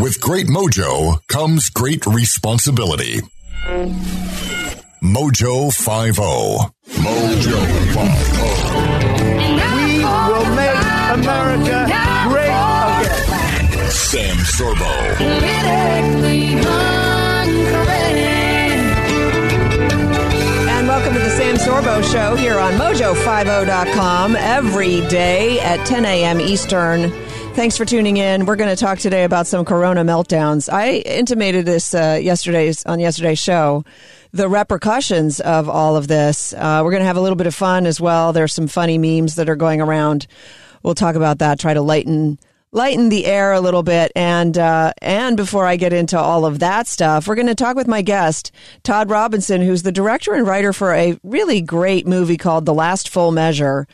With great mojo comes great responsibility. Mojo 50. Mojo 50. We will make America great again. Sam Sorbo. And welcome to the Sam Sorbo Show here on Mojo50.com every day at 10 a.m. Eastern. Thanks for tuning in. We're going to talk today about some corona meltdowns. I intimated this uh, yesterday's on yesterday's show. The repercussions of all of this. Uh, we're going to have a little bit of fun as well. There's some funny memes that are going around. We'll talk about that. Try to lighten lighten the air a little bit. And uh, and before I get into all of that stuff, we're going to talk with my guest Todd Robinson, who's the director and writer for a really great movie called The Last Full Measure.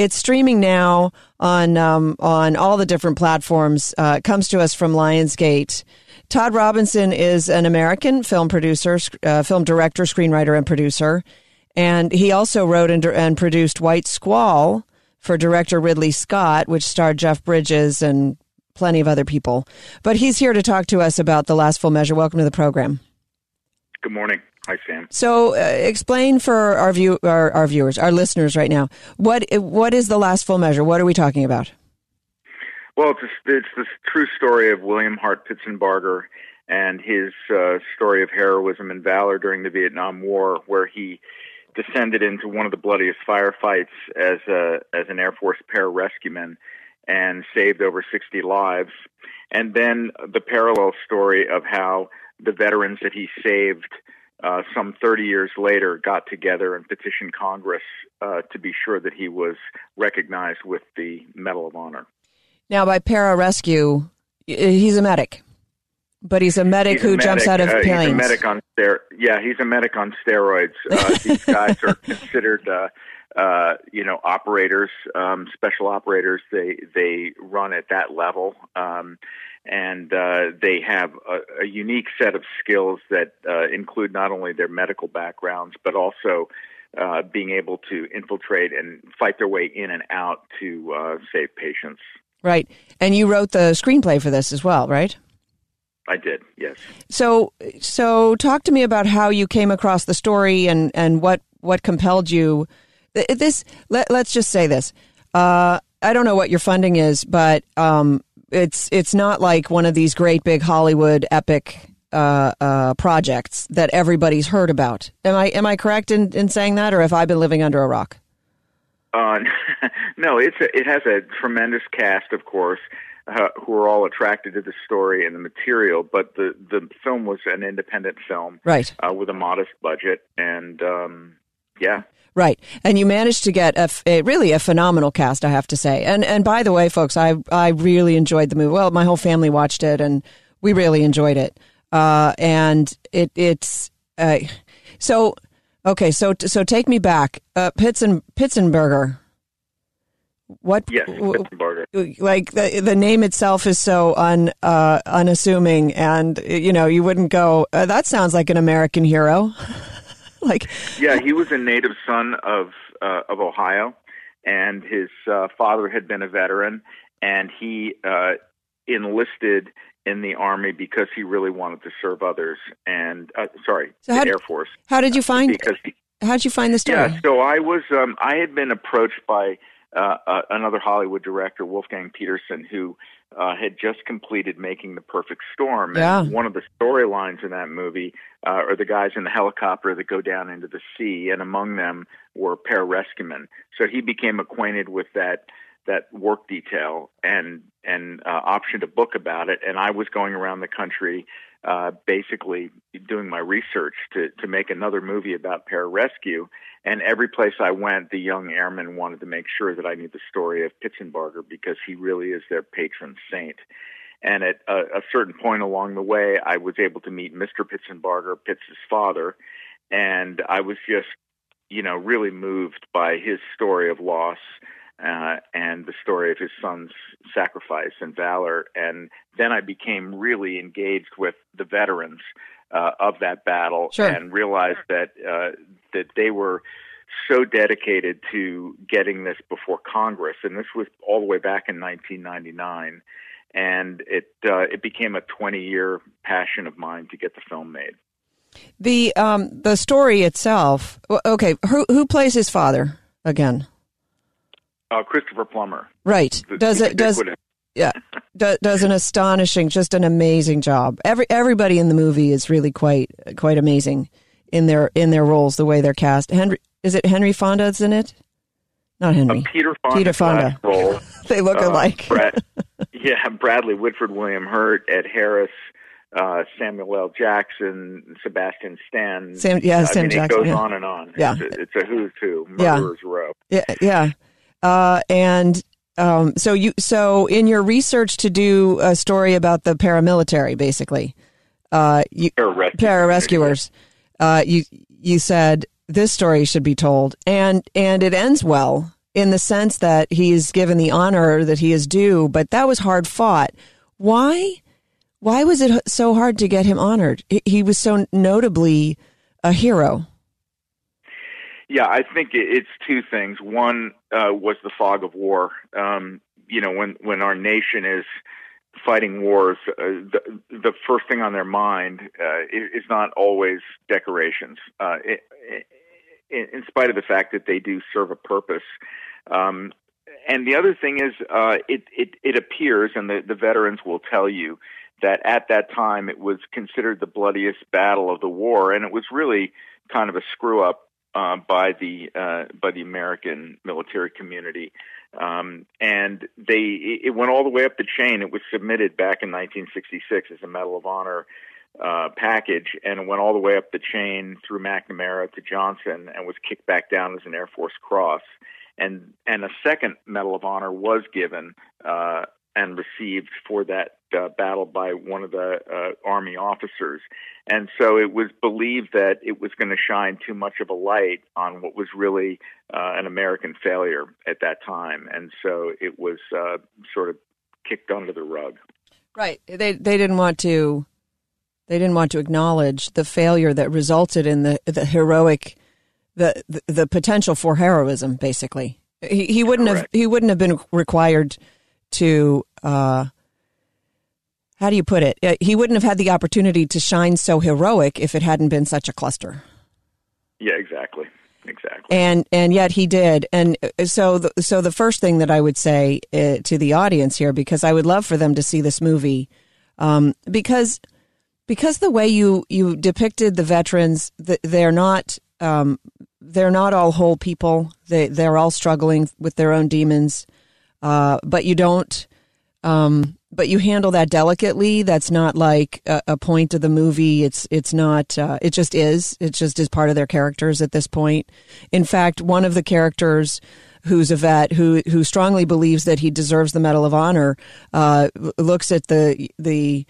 It's streaming now on um, on all the different platforms. Uh, it comes to us from Lionsgate. Todd Robinson is an American film producer, uh, film director, screenwriter, and producer. And he also wrote and, and produced White Squall for director Ridley Scott, which starred Jeff Bridges and plenty of other people. But he's here to talk to us about The Last Full Measure. Welcome to the program. Good morning. Hi, Sam. So, uh, explain for our view our, our viewers, our listeners right now, what what is the last full measure? What are we talking about? Well, it's a, it's the true story of William Hart Pitsenbarger and his uh, story of heroism and valor during the Vietnam War, where he descended into one of the bloodiest firefights as a as an Air Force pararescueman and saved over 60 lives. And then the parallel story of how the veterans that he saved uh, some 30 years later got together and petitioned Congress uh, to be sure that he was recognized with the Medal of Honor. Now, by pararescue, he's a medic, but he's a medic He's who a medic, jumps out of uh, planes. He's a medic on ster- Yeah, he's a medic on steroids. Uh, these guys are considered, uh, uh, you know, operators, um, special operators. They they run at that level. Um, and uh, they have a, a unique set of skills that uh, include not only their medical backgrounds but also uh, being able to infiltrate and fight their way in and out to uh, save patients. Right. And you wrote the screenplay for this as well, right? I did, yes. So so talk to me about how you came across the story and and what what compelled you this let, let's just say this. Uh, I don't know what your funding is, but um, it's it's not like one of these great big Hollywood epic uh, uh, projects that everybody's heard about. Am I am I correct in, in saying that, or have I been living under a rock? Uh, no, it's a, it has a tremendous cast, of course, uh, who are all attracted to the story and the material. But the the film was an independent film, Right. uh, with a modest budget, and um, yeah, Right, and you managed to get a, a- really a phenomenal cast, I have to say. And and by the way, folks, I I really enjoyed the movie. Well, my whole family watched it, and we really enjoyed it. Uh, and it it's uh, so okay. So so take me back, uh, Pitsenbarger. What? yes, w- like the the name itself is so un uh, unassuming, and you know you wouldn't go. Uh, that sounds like an American hero. like Yeah, he was a native son of uh, of Ohio, and his uh, father had been a veteran, and he uh, enlisted in the army because he really wanted to serve others. And uh, sorry, So the Air Force. how did you find? Because he, How did you find the story? Yeah, so I was um, I had been approached by uh, uh, another Hollywood director, Wolfgang Petersen, who uh, had just completed making The Perfect Storm. Yeah. And one of the storylines in that movie uh, are the guys in the helicopter that go down into the sea, and among them were pararescuemen. So he became acquainted with that that work detail and and uh, optioned a book about it. And I was going around the country uh, basically doing my research to to make another movie about pararescue. And every place I went, the young airmen wanted to make sure that I knew the story of Pitsenbarger because he really is their patron saint. And at a, a certain point along the way, I was able to meet Mr. Pitsenbarger, Pitz's father, and I was just, you know, really moved by his story of loss uh, and the story of his son's sacrifice and valor. And then I became really engaged with the veterans uh, of that battle Sure. and realized that uh, that they were so dedicated to getting this before Congress, and this was all the way back in 1999. And it uh, it became a 20 year passion of mine to get the film made. The um the story itself. Okay, who who plays his father again? Uh, Christopher Plummer. Right. the- Does it does yeah do, does an astonishing, just an amazing job. Every everybody in the movie is really quite quite amazing in their in their roles, the way they're cast. Henry is it Henry Fonda's in it? Not Henry. Uh, Peter Fonda's Peter Fonda. role. they look uh, alike. Brad, yeah, Bradley Whitford, William Hurt, Ed Harris, uh, Samuel L. Jackson, Sebastian Stan. Sam- yeah, I Sam mean, Jackson, It goes yeah. on and on. Yeah. It's a, it's a who's who, Yeah. murderers row. Yeah, yeah. Uh, and um, so you so in your research to do a story about the paramilitary, basically, uh, you Pararescue. pararescuers, uh, you you said this story should be told, and and it ends well in the sense that he is given the honor that he is due, but that was hard fought. Why? Why was it so hard to get him honored? He- He was so notably a hero. Yeah, I think it's two things. One uh, was the fog of war. Um, you know, when when our nation is fighting wars, uh, the the first thing on their mind uh, is, not always decorations. Uh, it, in, in spite of the fact that they do serve a purpose. Um, and the other thing is, uh, it, it it appears, and the, the veterans will tell you that at that time it was considered the bloodiest battle of the war, and it was really kind of a screw up uh, by the uh, by the American military community, um, and they it went all the way up the chain. It was submitted back in 1966 as a Medal of Honor uh, package, and it went all the way up the chain through McNamara to Johnson, and was kicked back down as an Air Force Cross. And and a second Medal of Honor was given uh, and received for that uh, battle by one of the uh, Army officers. And so it was believed that it was going to shine too much of a light on what was really uh, an American failure at that time. And so it was uh, sort of kicked under the rug. Right. They they didn't want to they didn't want to acknowledge the failure that resulted in the the heroic the the, the potential for heroism basically. He he wouldn't have he wouldn't have been required to uh how do you put it? Uh, He wouldn't have had the opportunity to shine so heroic if it hadn't been such a cluster. Yeah, exactly. Exactly. and and yet he did and uh, so the, so the first thing that I would say uh, to the audience here because I would love for them to see this movie um, because because the way you you depicted the veterans th- they're not um, they're not all whole people they they're all struggling with their own demons uh, but you don't um, but you handle that delicately. That's not like a, a point of the movie. It's it's not. Uh, it just is. It just is part of their characters at this point. In fact, one of the characters who's a vet who who strongly believes that he deserves the Medal of Honor uh, looks at the the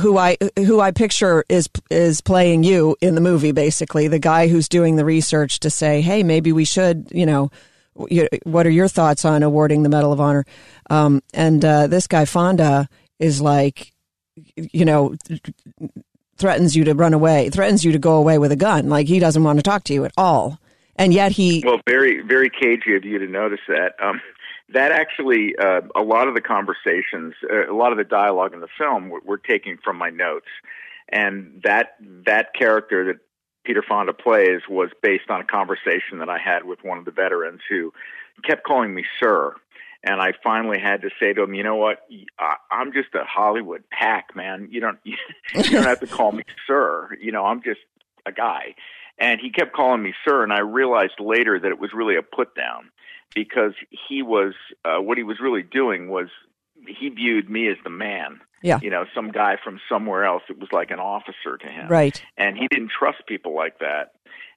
who I who I picture is is playing you in the movie. Basically, the guy who's doing the research to say, hey, maybe we should, you know what are your thoughts on awarding the Medal of Honor? Um, and uh, this guy Fonda is like, you know, threatens you to run away, threatens you to go away with a gun. Like he doesn't want to talk to you at all. And yet he, Well, very, very cagey of you to notice that. Um, that actually, uh, a lot of the conversations, uh, a lot of the dialogue in the film, were, were taken from my notes, and that that character that Peter Fonda plays was based on a conversation that I had with one of the veterans who kept calling me sir. And I finally had to say to him, you know what? I'm just a Hollywood pack, man. You don't, you don't have to call me sir. You know, I'm just a guy. And he kept calling me sir, and I realized later that it was really a put down because he was uh, what he was really doing was he viewed me as the man. Yeah. You know, some guy from somewhere else. It was like an officer to him. right. And he didn't trust people like that.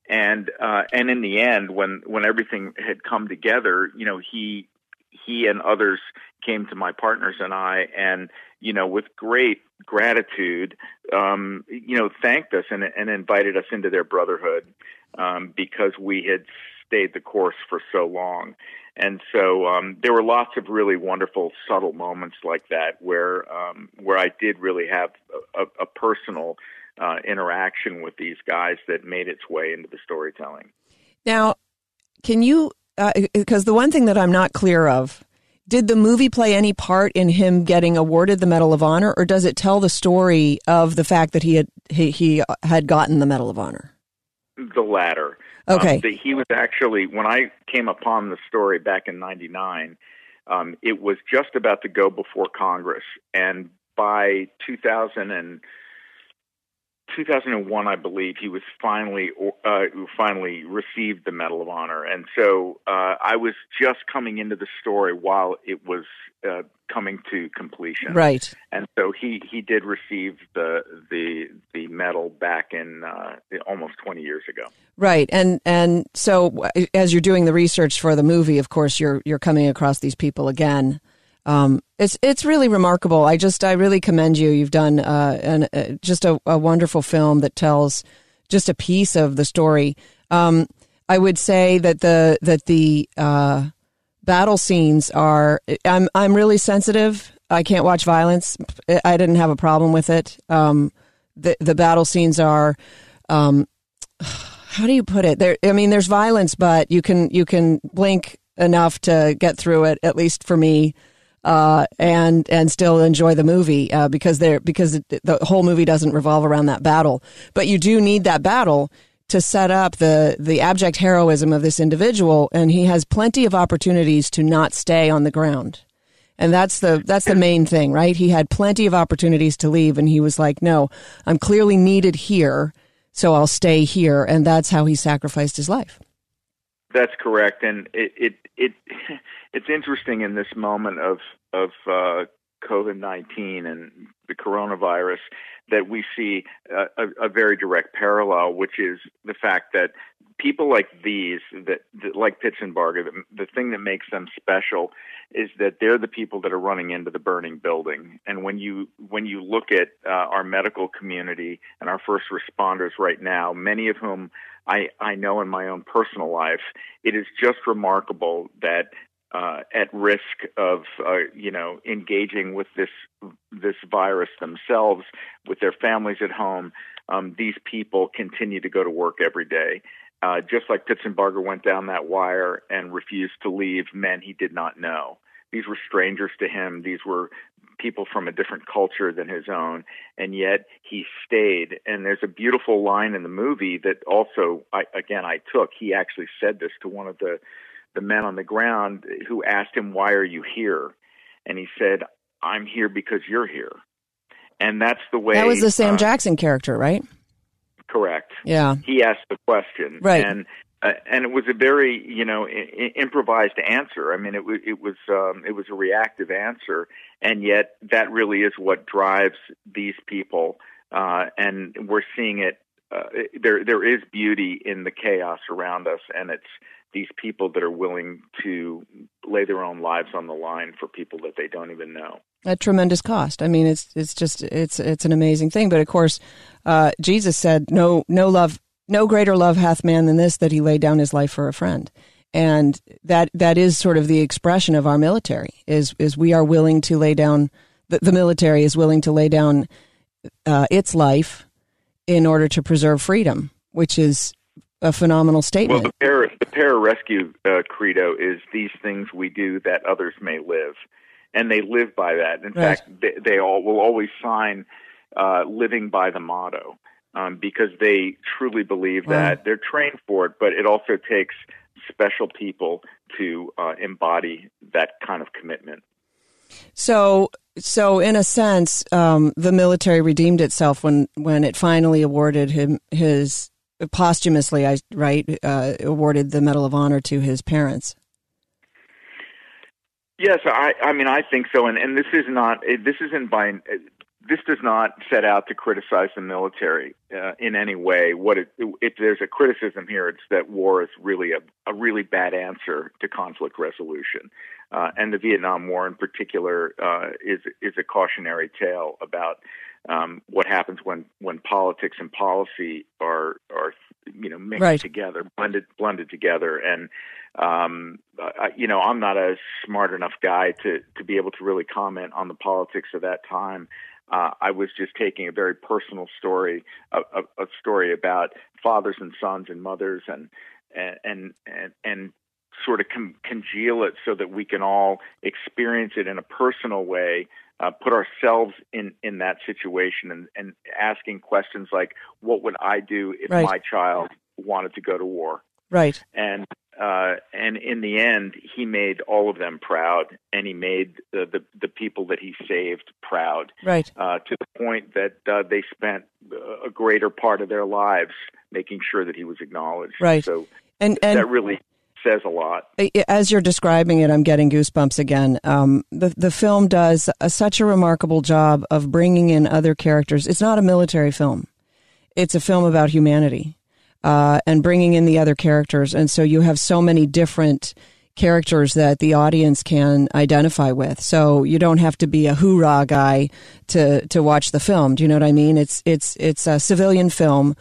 And uh and in the end when when everything had come together, you know, he he and others came to my partners and I and you know, with great gratitude, um, you know, thanked us and, and invited us into their brotherhood um, because we had stayed the course for so long. And so um, there were lots of really wonderful, subtle moments like that where um, where I did really have a, a personal uh, interaction with these guys that made its way into the storytelling. Now, can you? Because uh, the one thing that I'm not clear of did the movie play any part in him getting awarded the Medal of Honor, or does it tell the story of the fact that he had he, he had gotten the Medal of Honor? The latter. Okay. Um, he was actually when I came upon the story back in '99. Um, it was just about to go before Congress, and by 2000 and 2001, I believe, he was finally uh, finally received the Medal of Honor, and so uh, I was just coming into the story while it was uh, coming to completion. Right. And so he he did receive the the the medal back in uh, almost 20 years ago. Right. And and so as you're doing the research for the movie, of course, you're you're coming across these people again. Um, it's it's really remarkable. I just I really commend you. You've done uh, an, uh, just a, a, wonderful film that tells just a piece of the story. Um, I would say that the that the uh, battle scenes are. I'm I'm really sensitive. I can't watch violence. I didn't have a problem with it. Um, the the battle scenes are. Um, how do you put it? There, I mean, there's violence, but you can you can blink enough to get through it. At least for me uh, and and still enjoy the movie uh, because they because it, the whole movie doesn't revolve around that battle. But you do need that battle to set up the the abject heroism of this individual, and he has plenty of opportunities to not stay on the ground. And that's the that's the main thing, right? He had plenty of opportunities to leave, and he was like, "No, I'm clearly needed here, so I'll stay here." And that's how he sacrificed his life. That's correct, and it it, it it's interesting in this moment of of uh, COVID nineteen and the coronavirus that we see a, a, a, very direct parallel, which is the fact that people like these, that, that like Pitsenbarger, the, the thing that makes them special is that they're the people that are running into the burning building. And when you when you look at uh, our medical community and our first responders right now, many of whom I, I know in my own personal life, it is just remarkable that uh, at risk of uh, you know engaging with this this virus themselves with their families at home. Um, these people continue to go to work every day. Uh, just like Pitsenbarger went down that wire and refused to leave men he did not know. These were strangers to him. These were people from a different culture than his own, and yet he stayed. And there's a beautiful line in the movie that also, I, again, I took. He actually said this to one of the the men on the ground who asked him, Why are you here? And he said, I'm here because you're here. And that's the way. That was the Sam uh, Jackson character, right? Correct. Yeah. He asked the question. Right. And uh, and it was a very you know I- improvised answer. I mean, it was it was um, it was a reactive answer, and yet that really is what drives these people. Uh, and we're seeing it. Uh, there there is beauty in the chaos around us, and it's these people that are willing to lay their own lives on the line for people that they don't even know. At tremendous cost. I mean, it's it's just it's it's an amazing thing. But of course, uh, Jesus said, "No, no love, no greater love hath man than this, that he laid down his life for a friend." And that that is sort of the expression of our military is is we are willing to lay down. The, the military is willing to lay down uh, its life in order to preserve freedom, which is a phenomenal statement. Well, the, para, the pararescue uh, credo is these things we do that others may live, and they live by that. In right. fact, they, they, all will always sign uh, living by the motto um, because they truly believe that. They're trained for it, but it also takes special people to uh, embody that kind of commitment. So, so in a sense, um, the military redeemed itself when when it finally awarded him his posthumously, I right, uh, awarded the Medal of Honor to his parents. Yes, I, I mean, I think so, and and this is not, this isn't by this does not set out to criticize the military uh, in any way. What it, if there's a criticism here, it's that war is really a, a really bad answer to conflict resolution, uh, and the Vietnam War in particular uh, is is a cautionary tale about um, what happens when when politics and policy are are you know mixed right. together, blended blended together, and um, I, you know I'm not a smart enough guy to to be able to really comment on the politics of that time. Uh, I was just taking a very personal story, a, a, a story about fathers and sons and mothers, and and and and sort of con- congeal it so that we can all experience it in a personal way, uh, put ourselves in in that situation, and and asking questions like, "What would I do if Right. my child wanted to go to war?" Right. and uh, and in the end, he made all of them proud, and he made the the, the people that he saved proud, Right. uh, to the point that uh, they spent a greater part of their lives making sure that he was acknowledged. Right. So And and that really says a lot. as you're describing it, I'm getting goosebumps again. Um, the the film does a, such a remarkable job of bringing in other characters. It's not a military film; it's a film about humanity uh, and bringing in the other characters. And so you have so many different characters that the audience can identify with. So you don't have to be a hoorah guy to to watch the film. Do you know what I mean? It's it's it's a civilian film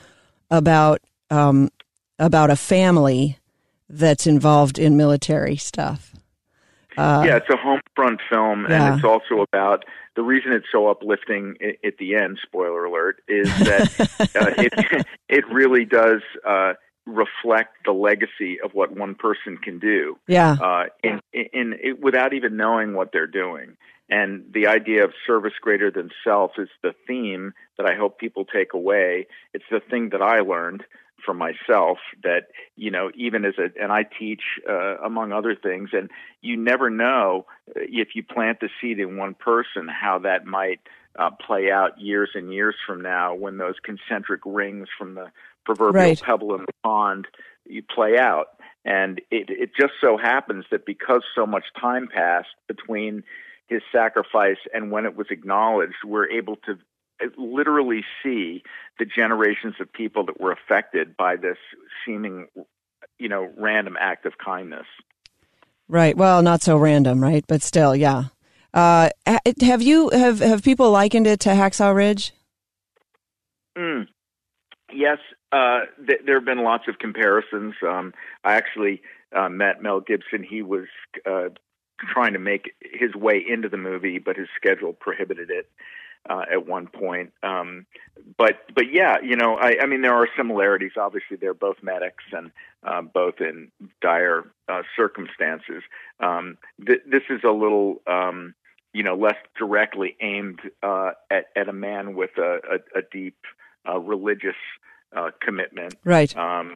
about um, about a family that's involved in military stuff. yeah, it's a home front film, yeah. and it's also about the reason it's so uplifting at the end. Spoiler alert: is that uh, it it really does uh, reflect the legacy of what one person can do. Yeah. uh, in, in, in it, without even knowing what they're doing. And the idea of service greater than self is the theme that I hope people take away. It's the thing that I learned from myself that you know even as a and I teach uh, among other things and you never know if you plant the seed in one person how that might uh, play out years and years from now when those concentric rings from the proverbial Right. pebble in the pond you play out and it it just so happens that because so much time passed between his sacrifice and when it was acknowledged we're able to literally see the generations of people that were affected by this seeming you know random act of kindness Right. Well, not so random, right? But still, yeah. Uh, have you have have people likened it to Hacksaw Ridge? Mm. Yes, uh, th- there have been lots of comparisons. Um, I actually uh, met Mel Gibson. He was uh, trying to make his way into the movie, but his schedule prohibited it uh, at one point. Um, but but yeah, you know, I, I mean, there are similarities. Obviously, they're both medics and uh, both in dire uh, circumstances. Um, th- this is a little. Um, you know, less directly aimed uh, at, at a man with a, a, a deep uh, religious uh, commitment. Right. Um,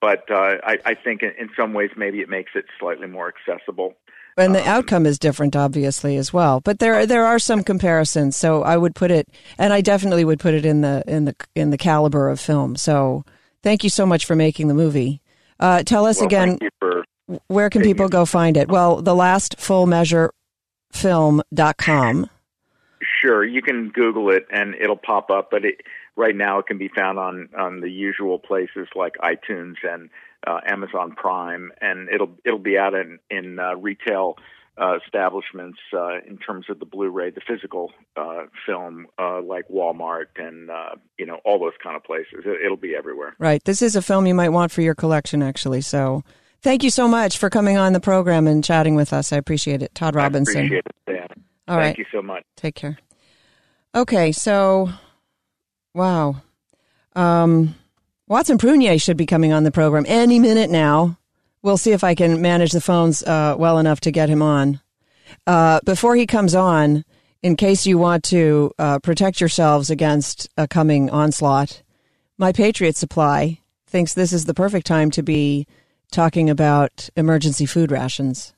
but uh, I, I think in, in some ways maybe it makes it slightly more accessible. And the outcome is different, obviously, as well. But there there are some comparisons. So I would put it, and I definitely would put it in the in the in the caliber of film. So thank you so much for making the movie. Uh, tell us Well, again, thank you for where can people go find it? Well, the last full measure film.com. Sure, you can Google it and it'll pop up. But it, right now, it can be found on on the usual places like iTunes and uh, Amazon Prime, and it'll it'll be out in in uh, retail uh, establishments uh, in terms of the Blu-ray, the physical uh, film, uh, like Walmart and uh, you know all those kind of places. It, it'll be everywhere. Right. This is a film you might want for your collection, actually. So thank you so much for coming on the program and chatting with us. I appreciate it. Todd Robinson. I appreciate it, Dan. All Thank right. you so much. Take care. Okay, so wow. Um, Watson Prunier should be coming on the program any minute now. We'll see if I can manage the phones uh, well enough to get him on. Uh, before he comes on, in case you want to uh, protect yourselves against a coming onslaught, my Patriot Supply thinks this is the perfect time to be talking about emergency food rations.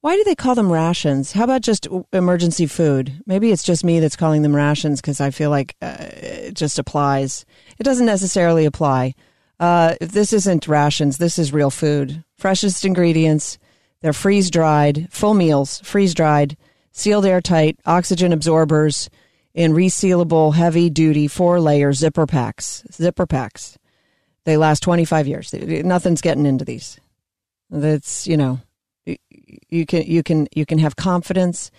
Why do they call them rations? How about just emergency food? Maybe it's just me that's calling them rations because I feel like uh, it just applies. It doesn't necessarily apply. Uh, this isn't rations. This is real food. Freshest ingredients. They're freeze dried, full meals, freeze dried, sealed airtight, oxygen absorbers. in resealable heavy duty four layer zipper packs. Zipper packs. They last 25 years. Nothing's getting into these. That's, you know, you can you can you can have confidence.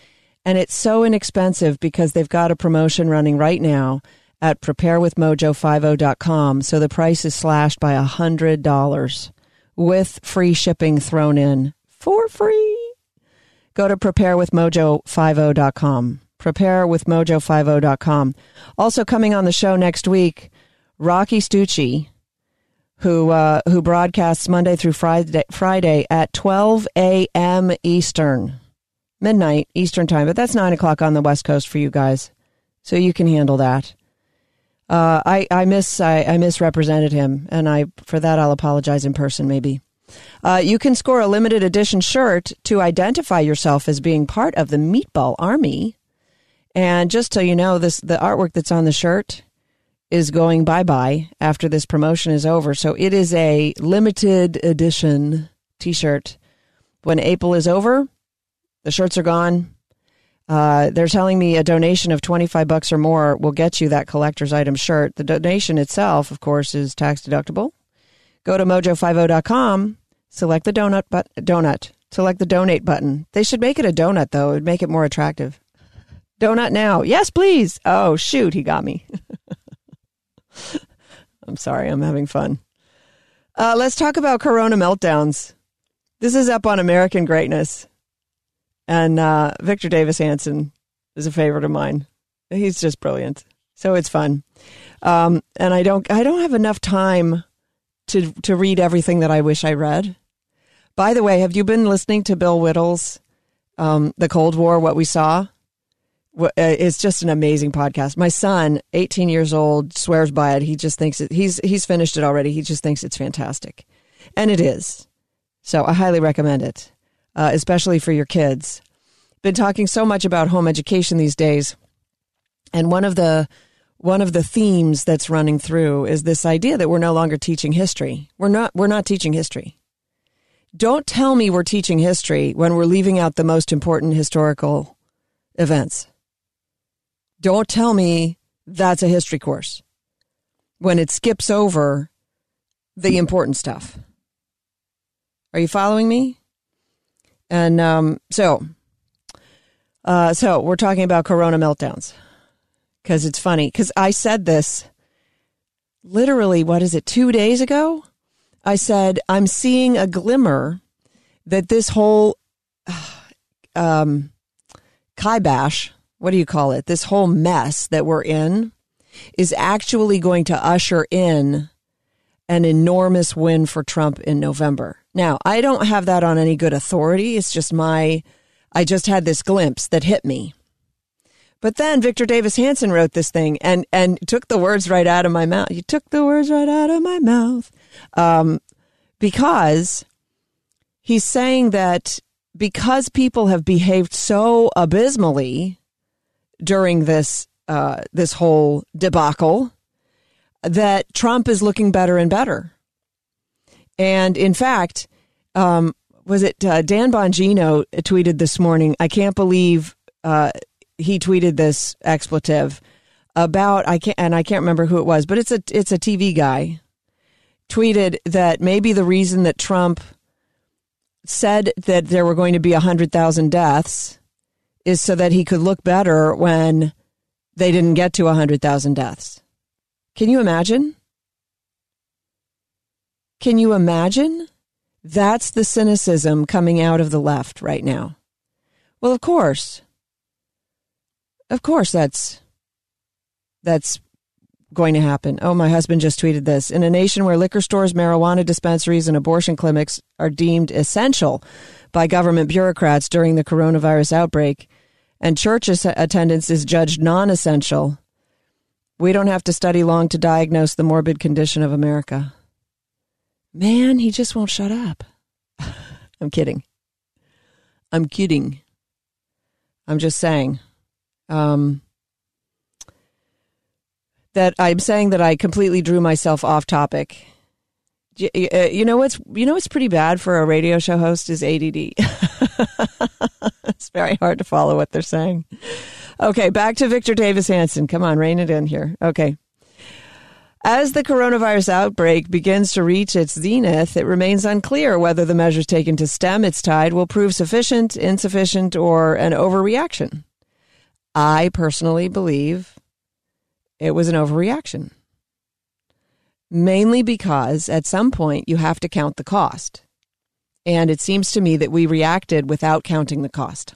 And it's so inexpensive because they've got a promotion running right now at preparewithmojo50.com so the price is slashed by a hundred dollars with free shipping thrown in for free. Go to preparewithmojo50.com preparewithmojo50.com also coming on the show next week rocky stucci who uh, who broadcasts Monday through Friday, Friday at 12 a.m. Eastern, midnight Eastern time. But that's nine o'clock on the West Coast for you guys, so you can handle that. Uh, I I miss I, I, misrepresented him, and I for that I'll apologize in person maybe. Uh, you can score a limited edition shirt to identify yourself as being part of the Meatball Army. And just so you know, this the artwork that's on the shirt is going bye bye after this promotion is over. So it is a limited edition t shirt. When April is over, the shirts are gone. Uh, they're telling me a donation of 25 bucks or more will get you that collector's item shirt. The donation itself, of course, is tax deductible. Go to mojo50.com, select the donut, but donut, select the donate button. They should make it a donut, though. It would make it more attractive. Donut now. Yes, please. Oh, shoot. He got me. I'm sorry, I'm having fun. Uh, let's talk about Corona meltdowns. This is up on American Greatness. And uh, Victor Davis Hanson is a favorite of mine. He's just brilliant. So it's fun. Um, and I don't I don't have enough time to to read everything that I wish I read. By the way, have you been listening to Bill Whittle's um, The Cold War, What We Saw? Uh, it's just an amazing podcast. My son, 18 years old, swears by it. He just thinks it, he's he's finished it already. He just thinks it's fantastic, and it is. So I highly recommend it, uh, especially for your kids. Been talking so much about home education these days, and one of the one of the themes that's running through is this idea that we're no longer teaching history. We're not. We're not teaching history. Don't tell me we're teaching history when we're leaving out the most important historical events. Don't tell me that's a history course when it skips over the important stuff. Are you following me? And um, so, uh, so we're talking about Corona meltdowns because it's funny because I said this literally. What is it? Two days ago, I said I'm seeing a glimmer that this whole um, kibosh what do you call it? This whole mess that we're in is actually going to usher in an enormous win for Trump in November. Now, I don't have that on any good authority. It's just my, I just had this glimpse that hit me. But then Victor Davis Hanson wrote this thing and, and took the words right out of my mouth. You took the words right out of my mouth. Um, because he's saying that because people have behaved so abysmally during this uh, this whole debacle that Trump is looking better and better. And in fact, um, was it uh, Dan Bongino tweeted this morning? I can't believe uh, he tweeted this expletive about I can't and I can't remember who it was, but it's a it's a TV guy tweeted that maybe the reason that Trump said that there were going to be 100,000 deaths is so that he could look better when they didn't get to 100,000 deaths. Can you imagine? Can you imagine? That's the cynicism coming out of the left right now. Well, of course. Of course that's that's going to happen. Oh, my husband just tweeted this. In a nation where liquor stores, marijuana dispensaries, and abortion clinics are deemed essential by government bureaucrats during the coronavirus outbreak, and church attendance is judged non essential, we don't have to study long to diagnose the morbid condition of America. Man, he just won't shut up. I'm kidding. I'm kidding. I'm just saying. Um, that I'm saying that I completely drew myself off topic. You, uh, know what's you know what's pretty bad for a radio show host is ADD. it's very hard to follow what they're saying. Okay, back to Victor Davis Hanson. Come on, rein it in here. Okay. As the coronavirus outbreak begins to reach its zenith, it remains unclear whether the measures taken to stem its tide will prove sufficient, insufficient, or an overreaction. I personally believe it was an overreaction. Mainly because at some point you have to count the cost. And it seems to me that we reacted without counting the cost.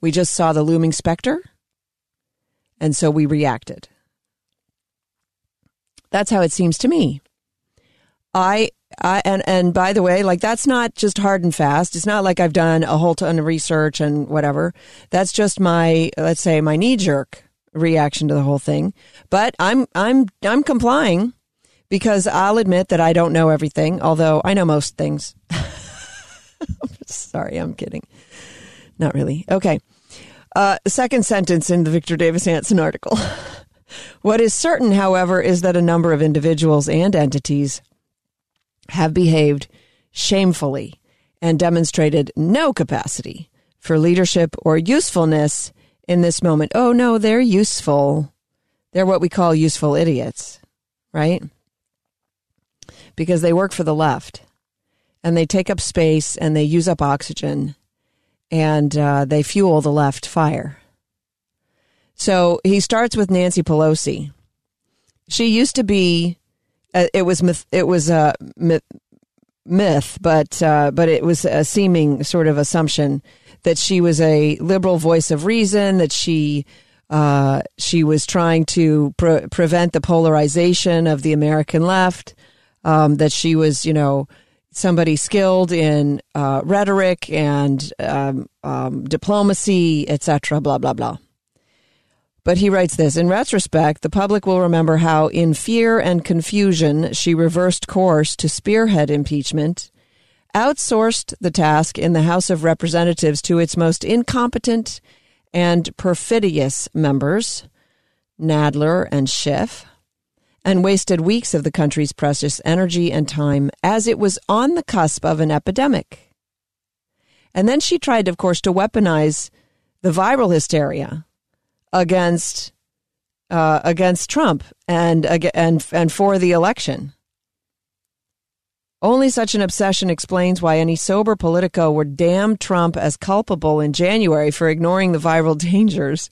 We just saw the looming specter, and so we reacted. That's how it seems to me. I, I and and by the way, like that's not just hard and fast. It's not like I've done a whole ton of research and whatever. That's just my let's say my knee jerk reaction to the whole thing. But I'm I'm I'm complying because I'll admit that I don't know everything, although I know most things. Sorry, I'm kidding. Not really. Okay. Uh, second sentence in the Victor Davis Hanson article. what is certain, however, is that a number of individuals and entities have behaved shamefully and demonstrated no capacity for leadership or usefulness in this moment. Oh, no, they're useful. They're what we call useful idiots, right? Because they work for the left and they take up space and they use up oxygen and uh, they fuel the left fire. So he starts with Nancy Pelosi. She used to be, uh, it was myth, it was a myth, myth but uh, but it was a seeming sort of assumption that she was a liberal voice of reason, that she uh, she was trying to pre- prevent the polarization of the American left, um, that she was, you know, somebody skilled in uh, rhetoric and um, um, diplomacy, etc. Blah blah blah. But he writes this In retrospect, the public will remember how, in fear and confusion, she reversed course to spearhead impeachment, outsourced the task in the House of Representatives to its most incompetent and perfidious members, Nadler and Schiff, and wasted weeks of the country's precious energy and time as it was on the cusp of an epidemic. And then she tried, of course, to weaponize the viral hysteria against uh, against Trump and and and for the election. Only such an obsession explains why any sober Politico would damn Trump as culpable in January for ignoring the viral dangers,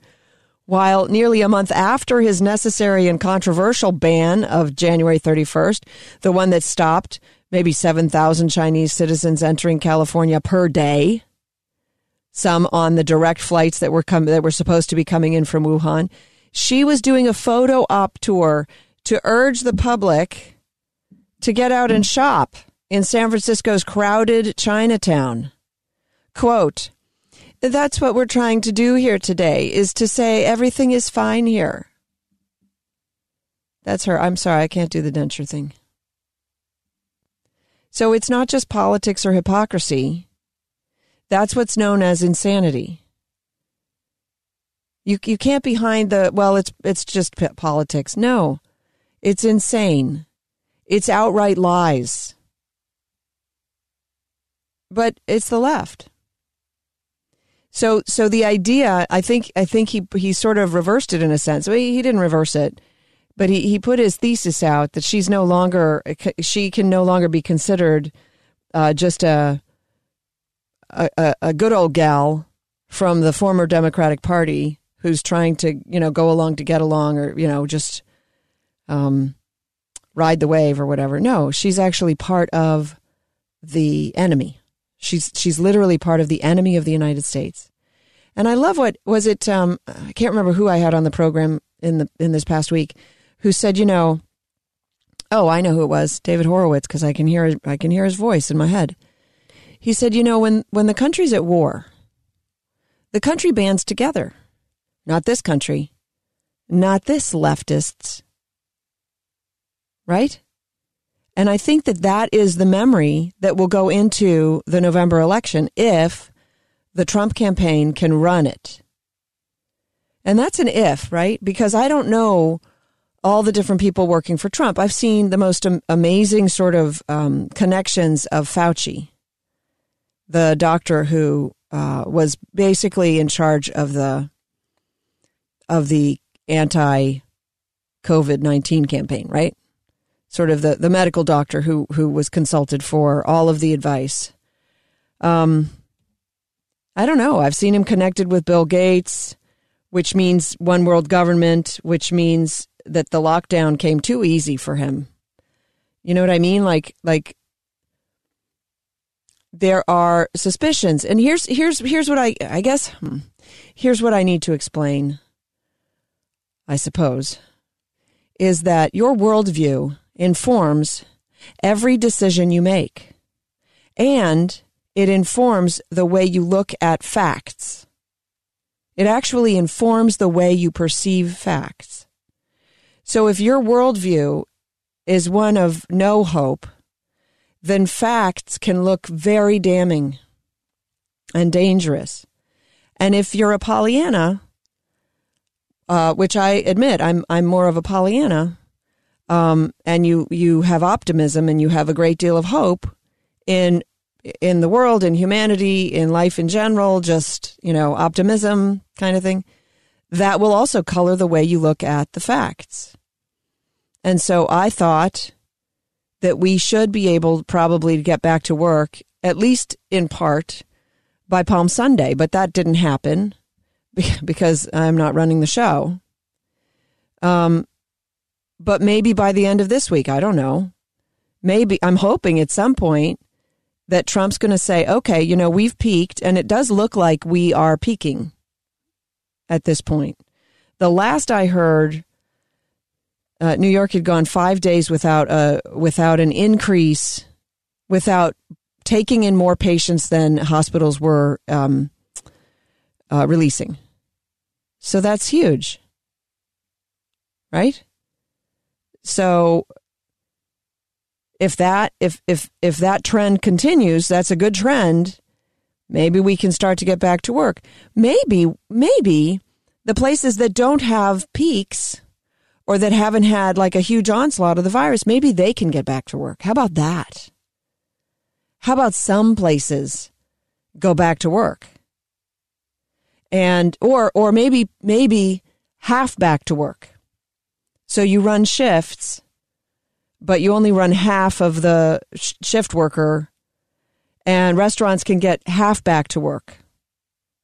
while nearly a month after his necessary and controversial ban of January 31st, the one that stopped maybe 7,000 Chinese citizens entering California per day, some on the direct flights that were com- that were supposed to be coming in from Wuhan. She was doing a photo op tour to urge the public to get out and shop in San Francisco's crowded Chinatown. Quote, that's what we're trying to do here today is to say everything is fine here. That's her. I'm sorry, I can't do the denture thing. So it's not just politics or hypocrisy. That's what's known as insanity. You you can't be behind the well. It's it's just politics. No, it's insane. It's outright lies. But it's the left. So so the idea, I think I think he he sort of reversed it in a sense. Well, he, he didn't reverse it, but he he put his thesis out that she's no longer she can no longer be considered uh, just a a, a good old gal from the former Democratic Party who's trying to, you know, go along to get along or, you know, just um, ride the wave or whatever. No, she's actually part of the enemy. She's she's literally part of the enemy of the United States. And I love what was it um, I can't remember who I had on the program in the in this past week who said, you know, oh, I know who it was, David Horowitz because I can hear I can hear his voice in my head. He said, you know, when, when the country's at war, the country bands together. Not this country. Not this leftists. Right? And I think that that is the memory that will go into the November election if the Trump campaign can run it. And that's an if, right? Because I don't know all the different people working for Trump. I've seen the most amazing sort of um, connections of Fauci the doctor who uh, was basically in charge of the of the anti COVID 19 campaign, right? Sort of the, the medical doctor who, who was consulted for all of the advice. Um, I don't know. I've seen him connected with Bill Gates, which means one world government, which means that the lockdown came too easy for him. You know what I mean? Like, like there are suspicions, and here's here's here's what I I guess hmm, here's what I need to explain. I suppose is that your worldview informs every decision you make, and it informs the way you look at facts. It actually informs the way you perceive facts. So if your worldview is one of no hope, then facts can look very damning and dangerous. And if you're a Pollyanna, uh, which I admit I'm I'm more of a Pollyanna, um, and you you have optimism and you have a great deal of hope in in the world, in humanity, in life in general, just you know optimism kind of thing. That will also color the way you look at the facts. And so I thought that we should be able probably to get back to work, at least in part, by Palm Sunday. But that didn't happen because I'm not running the show. Um, but maybe by the end of this week, I don't know. Maybe I'm hoping at some point that Trump's going to say, okay, you know, we've peaked, and it does look like we are peaking at this point. The last I heard, uh, New York had gone five days without a without an increase, without taking in more patients than hospitals were um, uh, releasing. So that's huge, right? So if that if if if that trend continues, that's a good trend. Maybe we can start to get back to work. Maybe maybe the places that don't have peaks or that haven't had like a huge onslaught of the virus, maybe they can get back to work. How about that? How about some places go back to work? And or or maybe maybe half back to work. So you run shifts, but you only run half of the sh- shift worker and restaurants can get half back to work.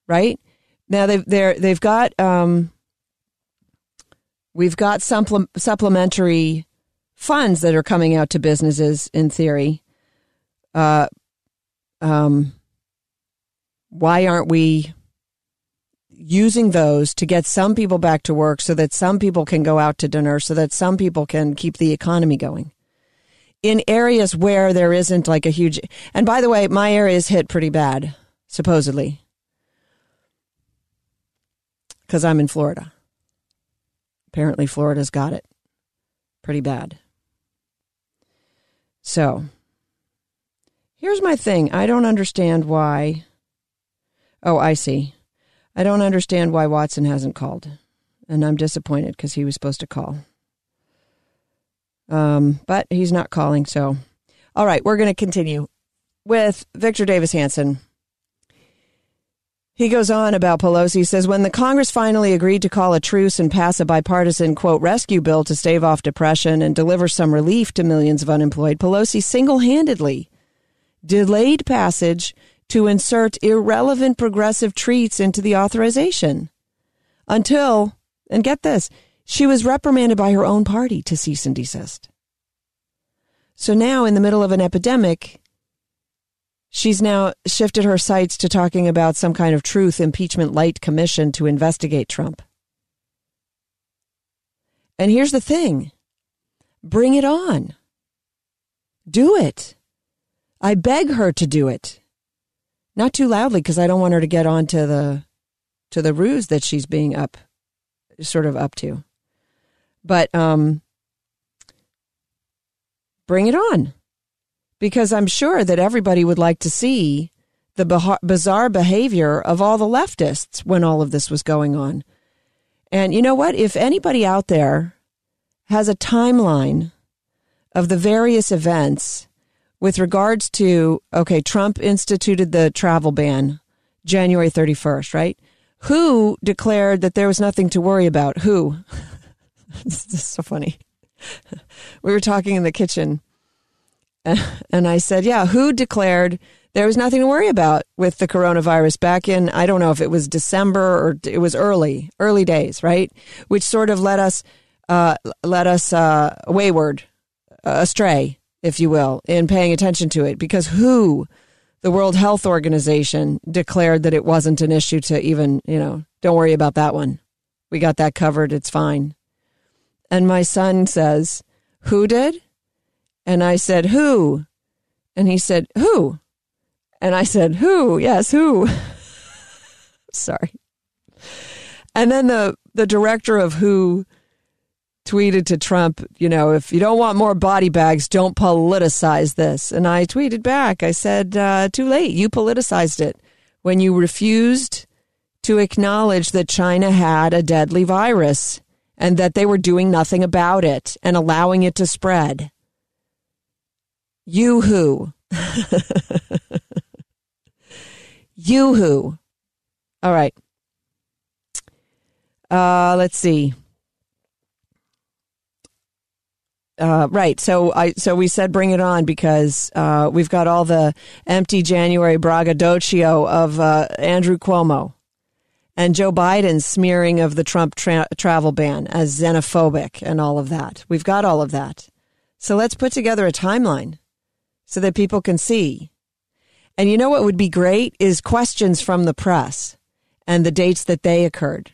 Right? Now they've they're, they've got um, We've got supple- supplementary funds that are coming out to businesses in theory. Uh, um, why aren't we using those to get some people back to work so that some people can go out to dinner, so that some people can keep the economy going? In areas where there isn't like a huge, and by the way, my area is hit pretty bad, supposedly, because I'm in Florida. Apparently, Florida's got it pretty bad. So, here's my thing I don't understand why. Oh, I see. I don't understand why Watson hasn't called. And I'm disappointed because he was supposed to call. Um, but he's not calling. So, all right, we're going to continue with Victor Davis Hanson. He goes on about Pelosi. Says, when the Congress finally agreed to call a truce and pass a bipartisan, quote, rescue bill to stave off depression and deliver some relief to millions of unemployed, Pelosi single handedly delayed passage to insert irrelevant progressive treats into the authorization until, and get this, she was reprimanded by her own party to cease and desist. So now, in the middle of an epidemic, She's now shifted her sights to talking about some kind of truth impeachment light commission to investigate Trump. And here's the thing bring it on. Do it. I beg her to do it. Not too loudly because I don't want her to get on to the to the ruse that she's being up sort of up to. But um bring it on because I'm sure that everybody would like to see the bizarre behavior of all the leftists when all of this was going on. And you know what? If anybody out there has a timeline of the various events with regards to, okay, Trump instituted the travel ban January 31st, right? Who declared that there was nothing to worry about? Who? this is so funny. We were talking in the kitchen, and I said, Yeah, who declared there was nothing to worry about with the coronavirus back in, I don't know if it was December or it was early, early days, right? Which sort of led us, uh, led us uh, wayward, uh, astray, if you will, in paying attention to it. Because who, the World Health Organization, declared that it wasn't an issue to even, you know, don't worry about that one. We got that covered. It's fine. And my son says, Who did? And I said, Who? And he said, Who? And I said, Who? Yes, who? Sorry. And then the, the director of Who tweeted to Trump, you know, if you don't want more body bags, don't politicize this. And I tweeted back, I said, uh, too late. You politicized it when you refused to acknowledge that China had a deadly virus and that they were doing nothing about it and allowing it to spread. You who? you who? All right. Uh, let's see. Uh, right. So I so we said bring it on because uh, we've got all the empty January braggadocio of uh, Andrew Cuomo and Joe Biden's smearing of the Trump tra- travel ban as xenophobic and all of that. We've got all of that. So let's put together a timeline so that people can see. And you know what would be great is questions from the press and the dates that they occurred.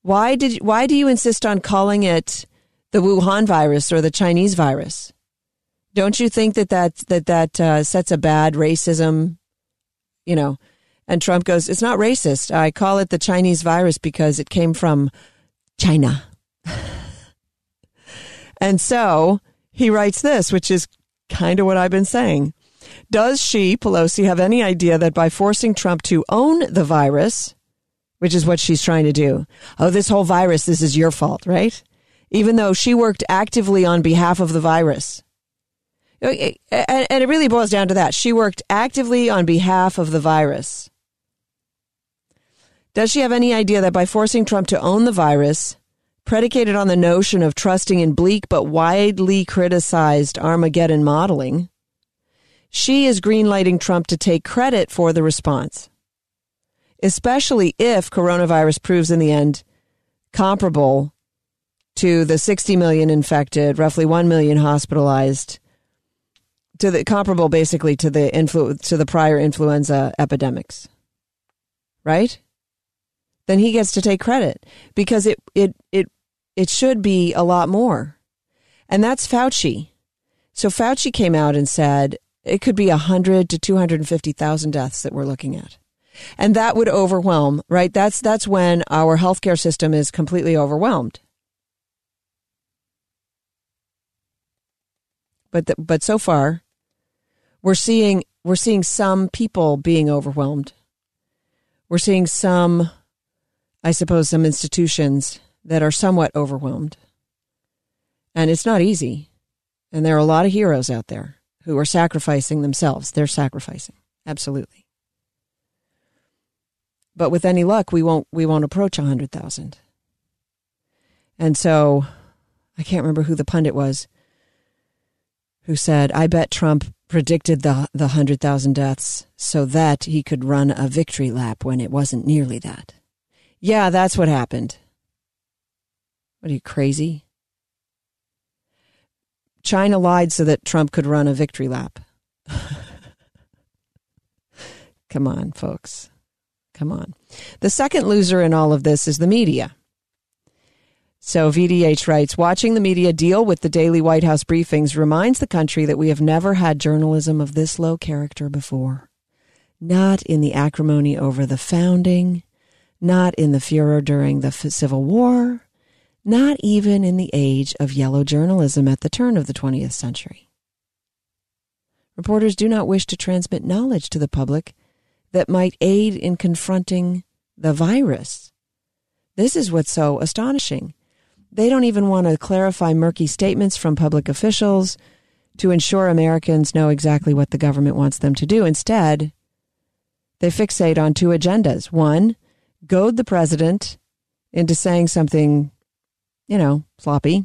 Why did why do you insist on calling it the Wuhan virus or the Chinese virus. Don't you think that that that that uh, sets a bad racism? You know, and Trump goes, "It's not racist. I call it the Chinese virus because it came from China." and so he writes this, which is kind of what I've been saying. Does she, Pelosi, have any idea that by forcing Trump to own the virus, which is what she's trying to do, oh, this whole virus, this is your fault, right? Even though she worked actively on behalf of the virus. Uh, and it really boils down to that. She worked actively on behalf of the virus. Does she have any idea that by forcing Trump to own the virus, predicated on the notion of trusting in bleak but widely criticized Armageddon modeling, she is greenlighting Trump to take credit for the response, especially if coronavirus proves in the end comparable to the 60 million infected, roughly 1 million hospitalized, to the comparable basically to the influ- to the prior influenza epidemics. Right? Then he gets to take credit because it it it it should be a lot more. And that's Fauci. So Fauci came out and said it could be 100 to 250,000 deaths that we're looking at. And that would overwhelm, right? That's that's when our healthcare system is completely overwhelmed. But the, but so far, we're seeing we're seeing some people being overwhelmed. We're seeing some, I suppose, some institutions that are somewhat overwhelmed, and it's not easy. And there are a lot of heroes out there who are sacrificing themselves. They're sacrificing absolutely. But with any luck, we won't we won't approach a hundred thousand. And so, I can't remember who the pundit was who said, I bet Trump predicted the, the 100,000 deaths so that he could run a victory lap when it wasn't nearly that. Yeah, that's what happened. What are you, crazy? China lied so that Trump could run a victory lap. Come on, folks. Come on. The second loser in all of this is the media. So VDH writes, watching the media deal with the daily White House briefings reminds the country that we have never had journalism of this low character before. Not in the acrimony over the founding, not in the furor during the Civil War, not even in the age of yellow journalism at the turn of the 20th century. Reporters do not wish to transmit knowledge to the public that might aid in confronting the virus. This is what's so astonishing they don't even want to clarify murky statements from public officials to ensure Americans know exactly what the government wants them to do. Instead, they fixate on two agendas. One, goad the president into saying something, you know, sloppy.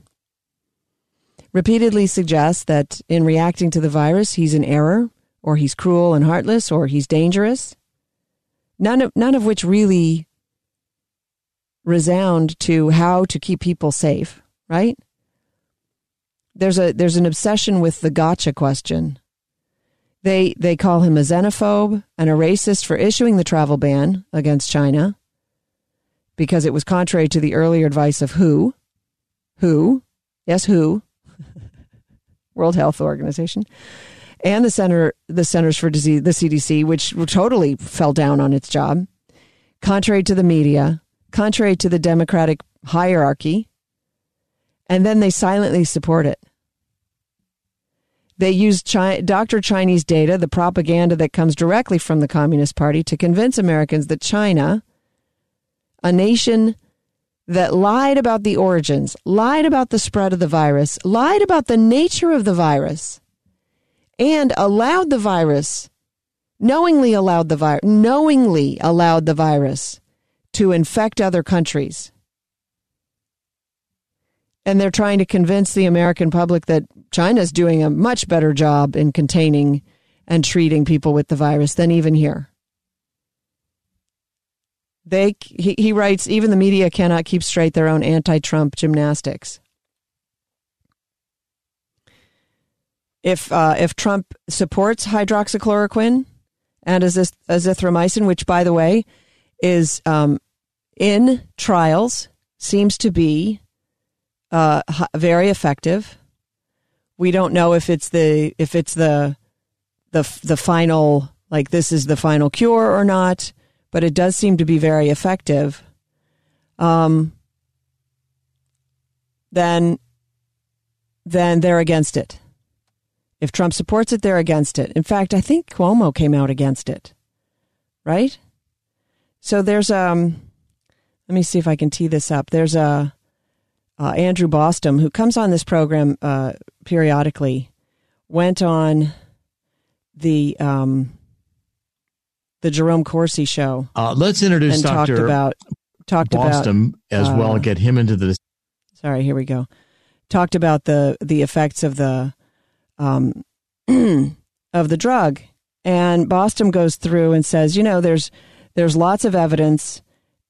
Repeatedly suggest that in reacting to the virus, he's in error, or he's cruel and heartless, or he's dangerous. None of, none of which really resound to how to keep people safe, right? There's a there's an obsession with the gotcha question. They they call him a xenophobe and a racist for issuing the travel ban against China because it was contrary to the earlier advice of who? Who? Yes, who? World Health Organization and the Center the Centers for Disease the CDC which totally fell down on its job contrary to the media contrary to the democratic hierarchy and then they silently support it they use Dr. Chinese data, the propaganda that comes directly from the Communist Party, to convince Americans that China, a nation that lied about the origins, lied about the spread of the virus, lied about the nature of the virus, and allowed the virus, knowingly allowed the virus, knowingly allowed the virus to infect other countries and they're trying to convince the American public that China's doing a much better job in containing and treating people with the virus than even here. They he, he writes even the media cannot keep straight their own anti-Trump gymnastics. If uh, if Trump supports hydroxychloroquine and azithromycin, which by the way is um, in trials, seems to be uh, very effective. We don't know if it's the if it's the the the final like this is the final cure or not, but it does seem to be very effective. Um, then then they're against it. If Trump supports it, they're against it. In fact, I think Cuomo came out against it. Right? So there's um let me see if I can tee this up. There's a uh, Andrew Bostom, who comes on this program uh, periodically, went on the um, the Jerome Corsi show. Uh, let's introduce Dr. talked about talked Bostom about, as well. uh, Get him into the. Sorry, here we go. Talked about the the effects of the um, of the drug, and Bostom goes through and says, you know, there's there's lots of evidence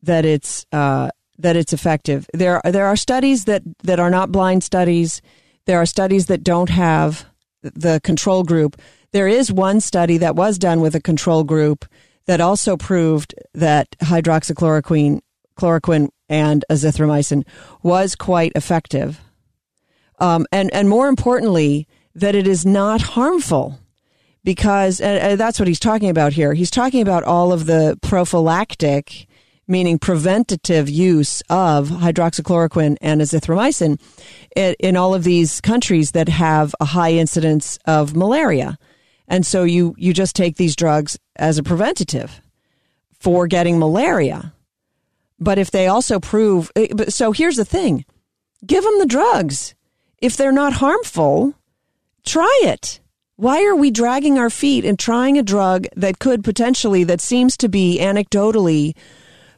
that it's uh, that it's effective. There there are studies that that are not blind studies. There are studies that don't have the control group. There is one study that was done with a control group that also proved that hydroxychloroquine, chloroquine, and azithromycin was quite effective. Um, and and more importantly, that it is not harmful because that's what he's talking about here. He's talking about all of the prophylactic meaning preventative use of hydroxychloroquine and azithromycin in all of these countries that have a high incidence of malaria. And so you, you just take these drugs as a preventative for getting malaria. But if they also prove, eh, so here's the thing give them the drugs. If they're not harmful, try it. Why are we dragging our feet and trying a drug that could potentially, that seems to be anecdotally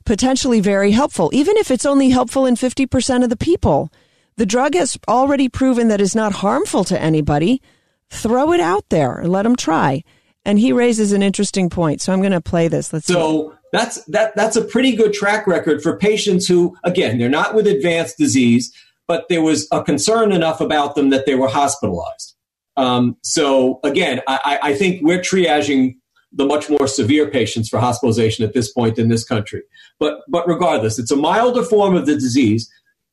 potentially very helpful, even if it's only helpful in 50% of the people. The drug has already proven that it's not harmful to anybody. Throw it out there and let them try. And he raises an interesting point. So I'm going to play this. Let's so that's that that's a pretty good track record for patients who again, they're not with advanced disease, but there was a concern enough about them that they were hospitalized. Um, so again, I, I think we're triaging the much more severe patients for hospitalization at this point in this country. But but regardless, it's a milder form of the disease.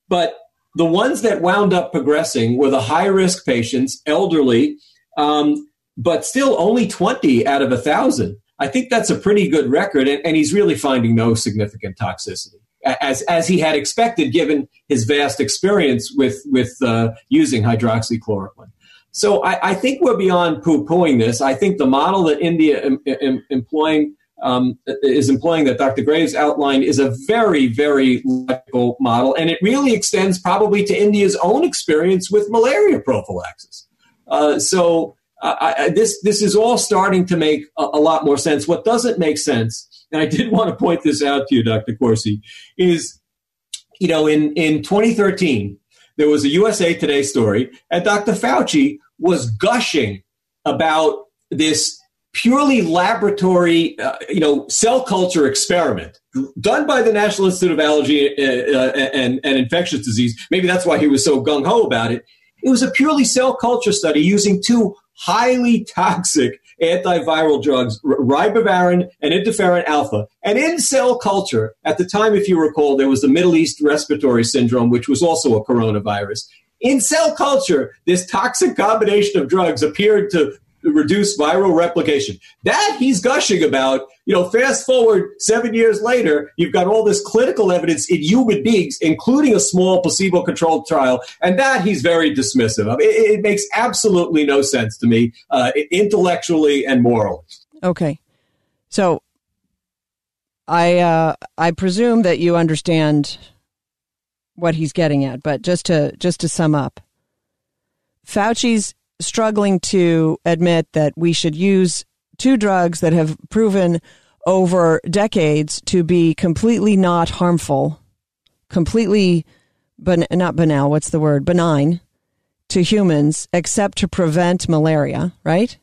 But the ones that wound up progressing were the high risk patients, elderly, um, but still only 20 out of a thousand. I think that's a pretty good record, and, and he's really finding no significant toxicity. As, as he had expected, given his vast experience with with uh, using hydroxychloroquine. So I, I think we're beyond poo-pooing this. I think the model that India em, em, employing um, is employing that Dr. Graves outlined is a very, very logical model, and it really extends probably to India's own experience with malaria prophylaxis. Uh, so uh, I, this this is all starting to make a, a, lot more sense. What doesn't make sense and I did want to point this out to you, Dr. Corsi, is, you know, in, in 2013, there was a USA Today story, and Dr. Fauci was gushing about this purely laboratory, uh, you know, cell culture experiment done by the National Institute of Allergy uh, uh, and, and Infectious Disease. Maybe that's why he was so gung ho about it. It was a purely cell culture study using two highly toxic antiviral drugs, ribavirin and interferon alpha. And in cell culture, at the time, if you recall, there was the Middle East respiratory syndrome, which was also a coronavirus. In cell culture, this toxic combination of drugs appeared to reduce viral replication. That he's gushing about. You know, fast forward seven years later, you've got all this clinical evidence in human beings, including a small placebo controlled trial, and that he's very dismissive of. It, it makes absolutely no sense to me, uh, intellectually and morally. Okay. So I uh, I presume that you understand what he's getting at, but just to just to sum up, Fauci's struggling to admit that we should use two drugs that have proven over decades to be completely not harmful, completely ben- not banal, what's the word? Benign to humans except to prevent malaria, right?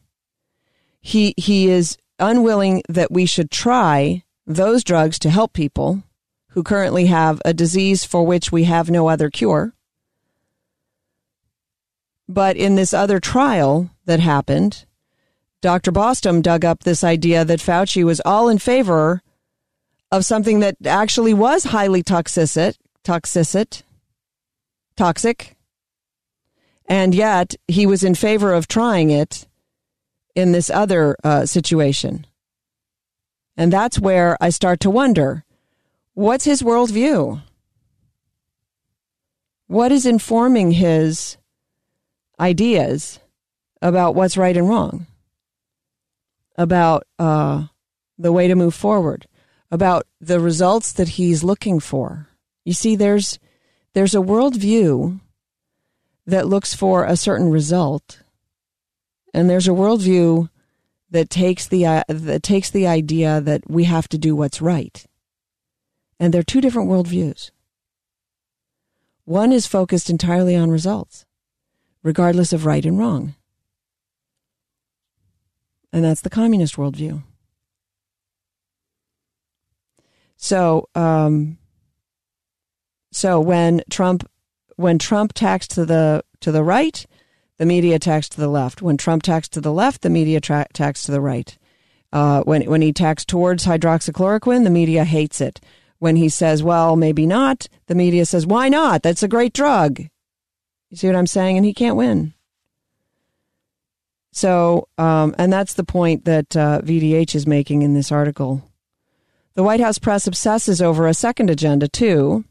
He he is unwilling that we should try those drugs to help people who currently have a disease for which we have no other cure. But in this other trial that happened, Dr. Bostom dug up this idea that Fauci was all in favor of something that actually was highly toxic, toxic, toxic, and yet he was in favor of trying it in this other uh, situation. And that's where I start to wonder what's his worldview? What is informing his ideas about what's right and wrong, about uh, the way to move forward, about the results that he's looking for. You see, there's there's a worldview that looks for a certain result, and there's a worldview that takes the uh, that takes the idea that we have to do what's right, and they're two different worldviews. One is focused entirely on results regardless of right and wrong. And that's the communist worldview. So, um, so when Trump when Trump taxed to the to the right, the media taxed to the left. When Trump taxed to the left, the media tra- taxed to the right. Uh, when when he taxed towards hydroxychloroquine, the media hates it. When he says, "Well, maybe not," the media says, "Why not? That's a great drug." You see what I'm saying? And he can't win. So, um, and that's the point that uh, VDH is making in this article. The White House press obsesses over a second agenda, too.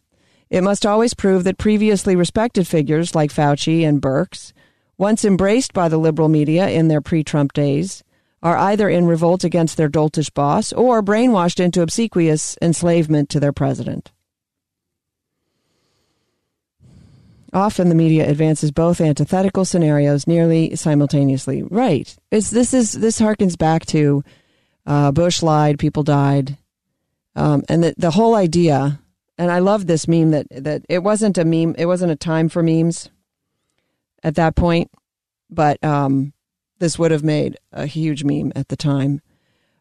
It must always prove that previously respected figures like Fauci and Birx, once embraced by the liberal media in their pre Trump days, are either in revolt against their doltish boss or brainwashed into obsequious enslavement to their president. Often the media advances both antithetical scenarios nearly simultaneously. Right. It's, this is this harkens back to uh, Bush lied, people died, um, and the the whole idea. And I love this meme that that it wasn't a meme. It wasn't a time for memes at that point, but um, this would have made a huge meme at the time.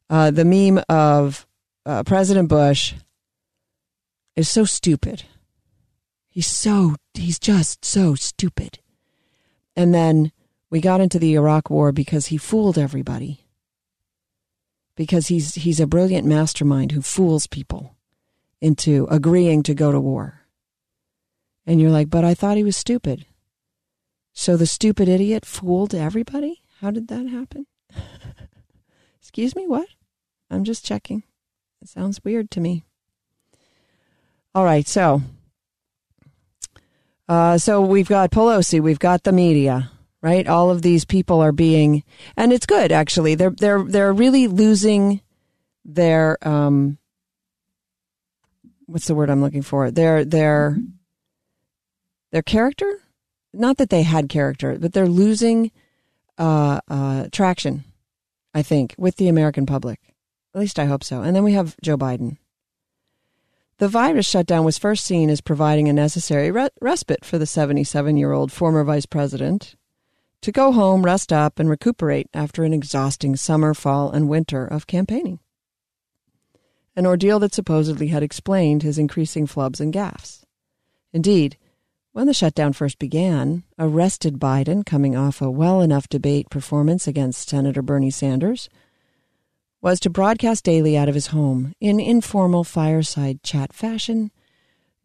Uh, the meme of uh, President Bush is so stupid He's so, he's just so stupid. And then we got into the Iraq war because he fooled everybody. Because he's, he's a brilliant mastermind who fools people into agreeing to go to war. And you're like, but I thought he was stupid. So the stupid idiot fooled everybody? How did that happen? Excuse me, what? I'm just checking. It sounds weird to me. All right, so uh, so we've got Pelosi, we've got the media, right? All of these people are being, and it's good actually. They're they're they're really losing their um, what's the word I'm looking for? Their their their character. Not that they had character, but they're losing uh, uh, traction. I think with the American public. At least I hope so. And then we have Joe Biden. The virus shutdown was first seen as providing a necessary re- respite for the 77 year old former vice president to go home, rest up, and recuperate after an exhausting summer, fall, and winter of campaigning. An ordeal that supposedly had explained his increasing flubs and gaffes. Indeed, when the shutdown first began, arrested Biden, coming off a well enough debate performance against Senator Bernie Sanders, was to broadcast daily out of his home in informal fireside chat fashion.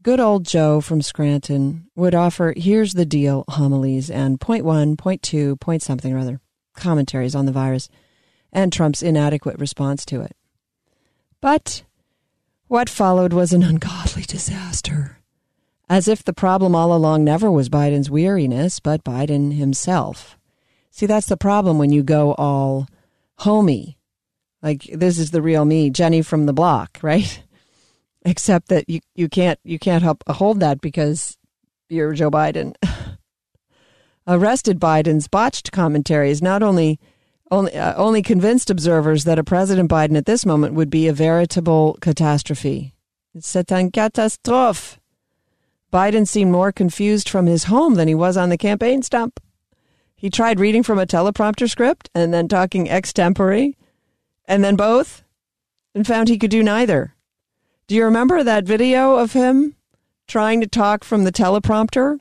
Good old Joe from Scranton would offer here's the deal homilies and point one, point two, point something or other commentaries on the virus and Trump's inadequate response to it. But what followed was an ungodly disaster. As if the problem all along never was Biden's weariness, but Biden himself. See, that's the problem when you go all homey like this is the real me, Jenny from the block, right? Except that you, you can't you can't help hold that because you're Joe Biden. Arrested Biden's botched commentaries not only only uh, only convinced observers that a President Biden at this moment would be a veritable catastrophe. C'est un catastrophe. Biden seemed more confused from his home than he was on the campaign stump. He tried reading from a teleprompter script and then talking extempore and then both and found he could do neither. Do you remember that video of him trying to talk from the teleprompter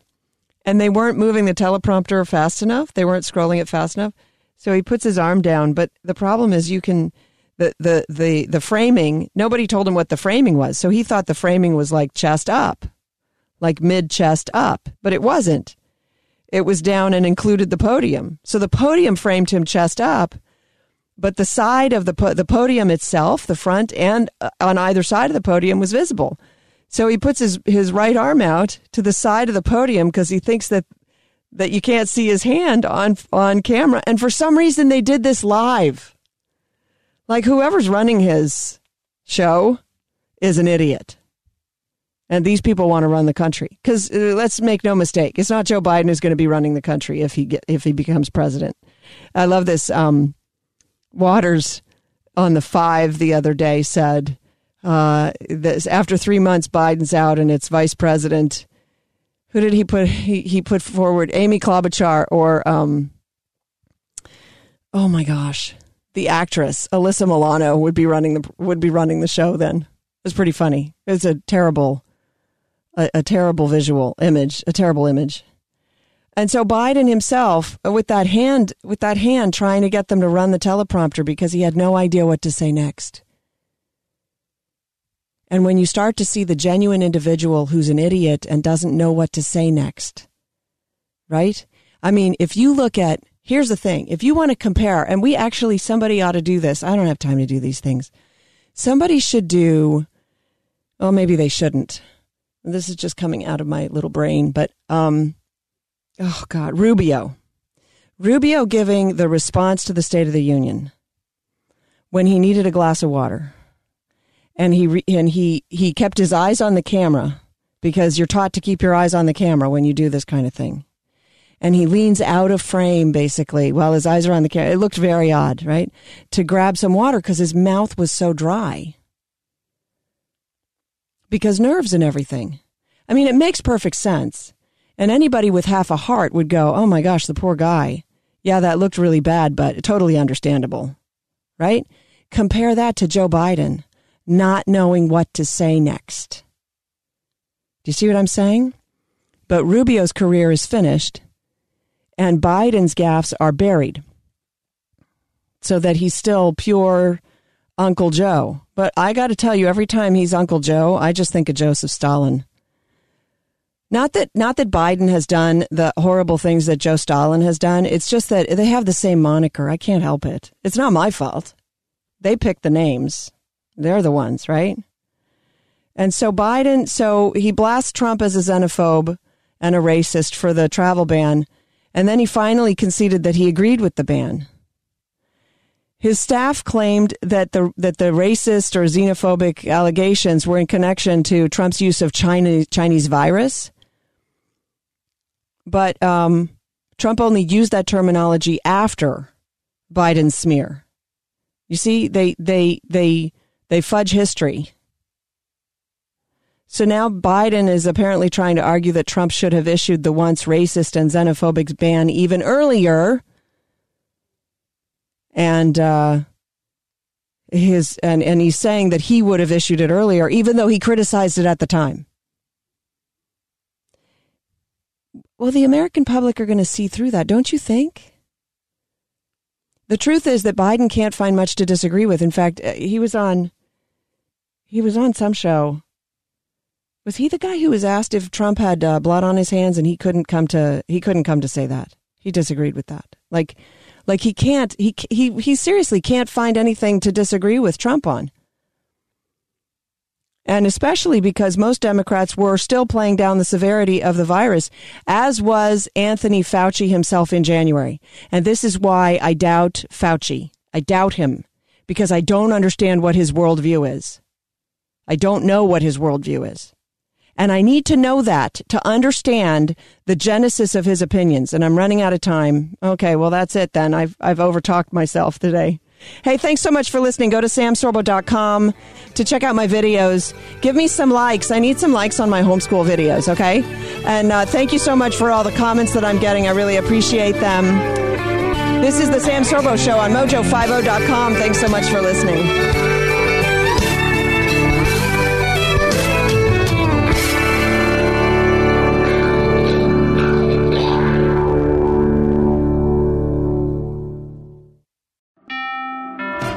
and they weren't moving the teleprompter fast enough? They weren't scrolling it fast enough. So he puts his arm down, but the problem is you can the the the the framing, nobody told him what the framing was. So he thought the framing was like chest up, like mid chest up, but it wasn't. It was down and included the podium. So the podium framed him chest up but the side of the po- the podium itself, the front and uh, on either side of the podium was visible. So he puts his his right arm out to the side of the podium because he thinks that that you can't see his hand on on camera. And for some reason, they did this live. Like whoever's running his show is an idiot. And these people want to run the country because uh, let's make no mistake, it's not Joe Biden who's going to be running the country if he get if he becomes president. I love this. Um, Watters on the five the other day said uh, this, after three months, Biden's out and it's vice president. Who did he put? He, he put forward Amy Klobuchar or, um, oh my gosh, the actress Alyssa Milano would be running the would be running the show. Then it was pretty funny. It was a terrible, a, a terrible visual image, a terrible image. And so Biden himself, uh, with that hand, with that hand, trying to get them to run the teleprompter because he had no idea what to say next. And when you start to see the genuine individual who's an idiot and doesn't know what to say next, right? I mean, if you look at, here's the thing, if you want to compare, and we actually, somebody ought to do this. I don't have time to do these things. Somebody should do, well, maybe they shouldn't. This is just coming out of my little brain, but, um, oh God, Rubio. Rubio giving the response to the State of the Union when he needed a glass of water. And he re- and he he kept his eyes on the camera because you're taught to keep your eyes on the camera when you do this kind of thing. And he leans out of frame basically while his eyes are on the camera. It looked very odd, right? To grab some water because his mouth was so dry. Because nerves and everything. I mean, it makes perfect sense. And anybody with half a heart would go, oh my gosh, the poor guy. Yeah, that looked really bad, but totally understandable. Right? Compare that to Joe Biden not knowing what to say next. Do you see what I'm saying? But Rubio's career is finished and Biden's gaffes are buried so that he's still pure Uncle Joe. But I got to tell you, every time he's Uncle Joe, I just think of Joseph Stalin. Not that not that Biden has done the horrible things that Joe Stalin has done. It's just that they have the same moniker. I can't help it. It's not my fault. They picked the names. They're the ones, right? And so Biden, so he blasts Trump as a xenophobe and a racist for the travel ban, and then he finally conceded that he agreed with the ban. His staff claimed that the that the racist or xenophobic allegations were in connection to Trump's use of China, Chinese virus but um, Trump only used that terminology after Biden's smear. You see, they they they they fudge history. So now Biden is apparently trying to argue that Trump should have issued the once racist and xenophobic ban even earlier. And uh, his and, and he's saying that he would have issued it earlier, even though he criticized it at the time. Well, the American public are going to see through that, don't you think? The truth is that Biden can't find much to disagree with. In fact, uh, he was on he was on some show. Was he the guy who was asked if Trump had uh, blood on his hands and he couldn't come to he couldn't come to say that. He disagreed with that. Like like he can't he he he seriously can't find anything to disagree with Trump on. And especially because most Democrats were still playing down the severity of the virus, as was Anthony Fauci himself in January. And this is why I doubt Fauci. I doubt him because I don't understand what his worldview is. I don't know what his worldview is. And I need to know that to understand the genesis of his opinions. And I'm running out of time. Okay, well, that's it then. I've, I've overtalked myself today. Hey, thanks so much for listening. Go to samsorbo.com to check out my videos. Give me some likes. I need some likes on my homeschool videos, okay? And uh, thank you so much for all the comments that I'm getting. I really appreciate them. This is the Sam Sorbo Show on mojo50.com. Thanks so much for listening.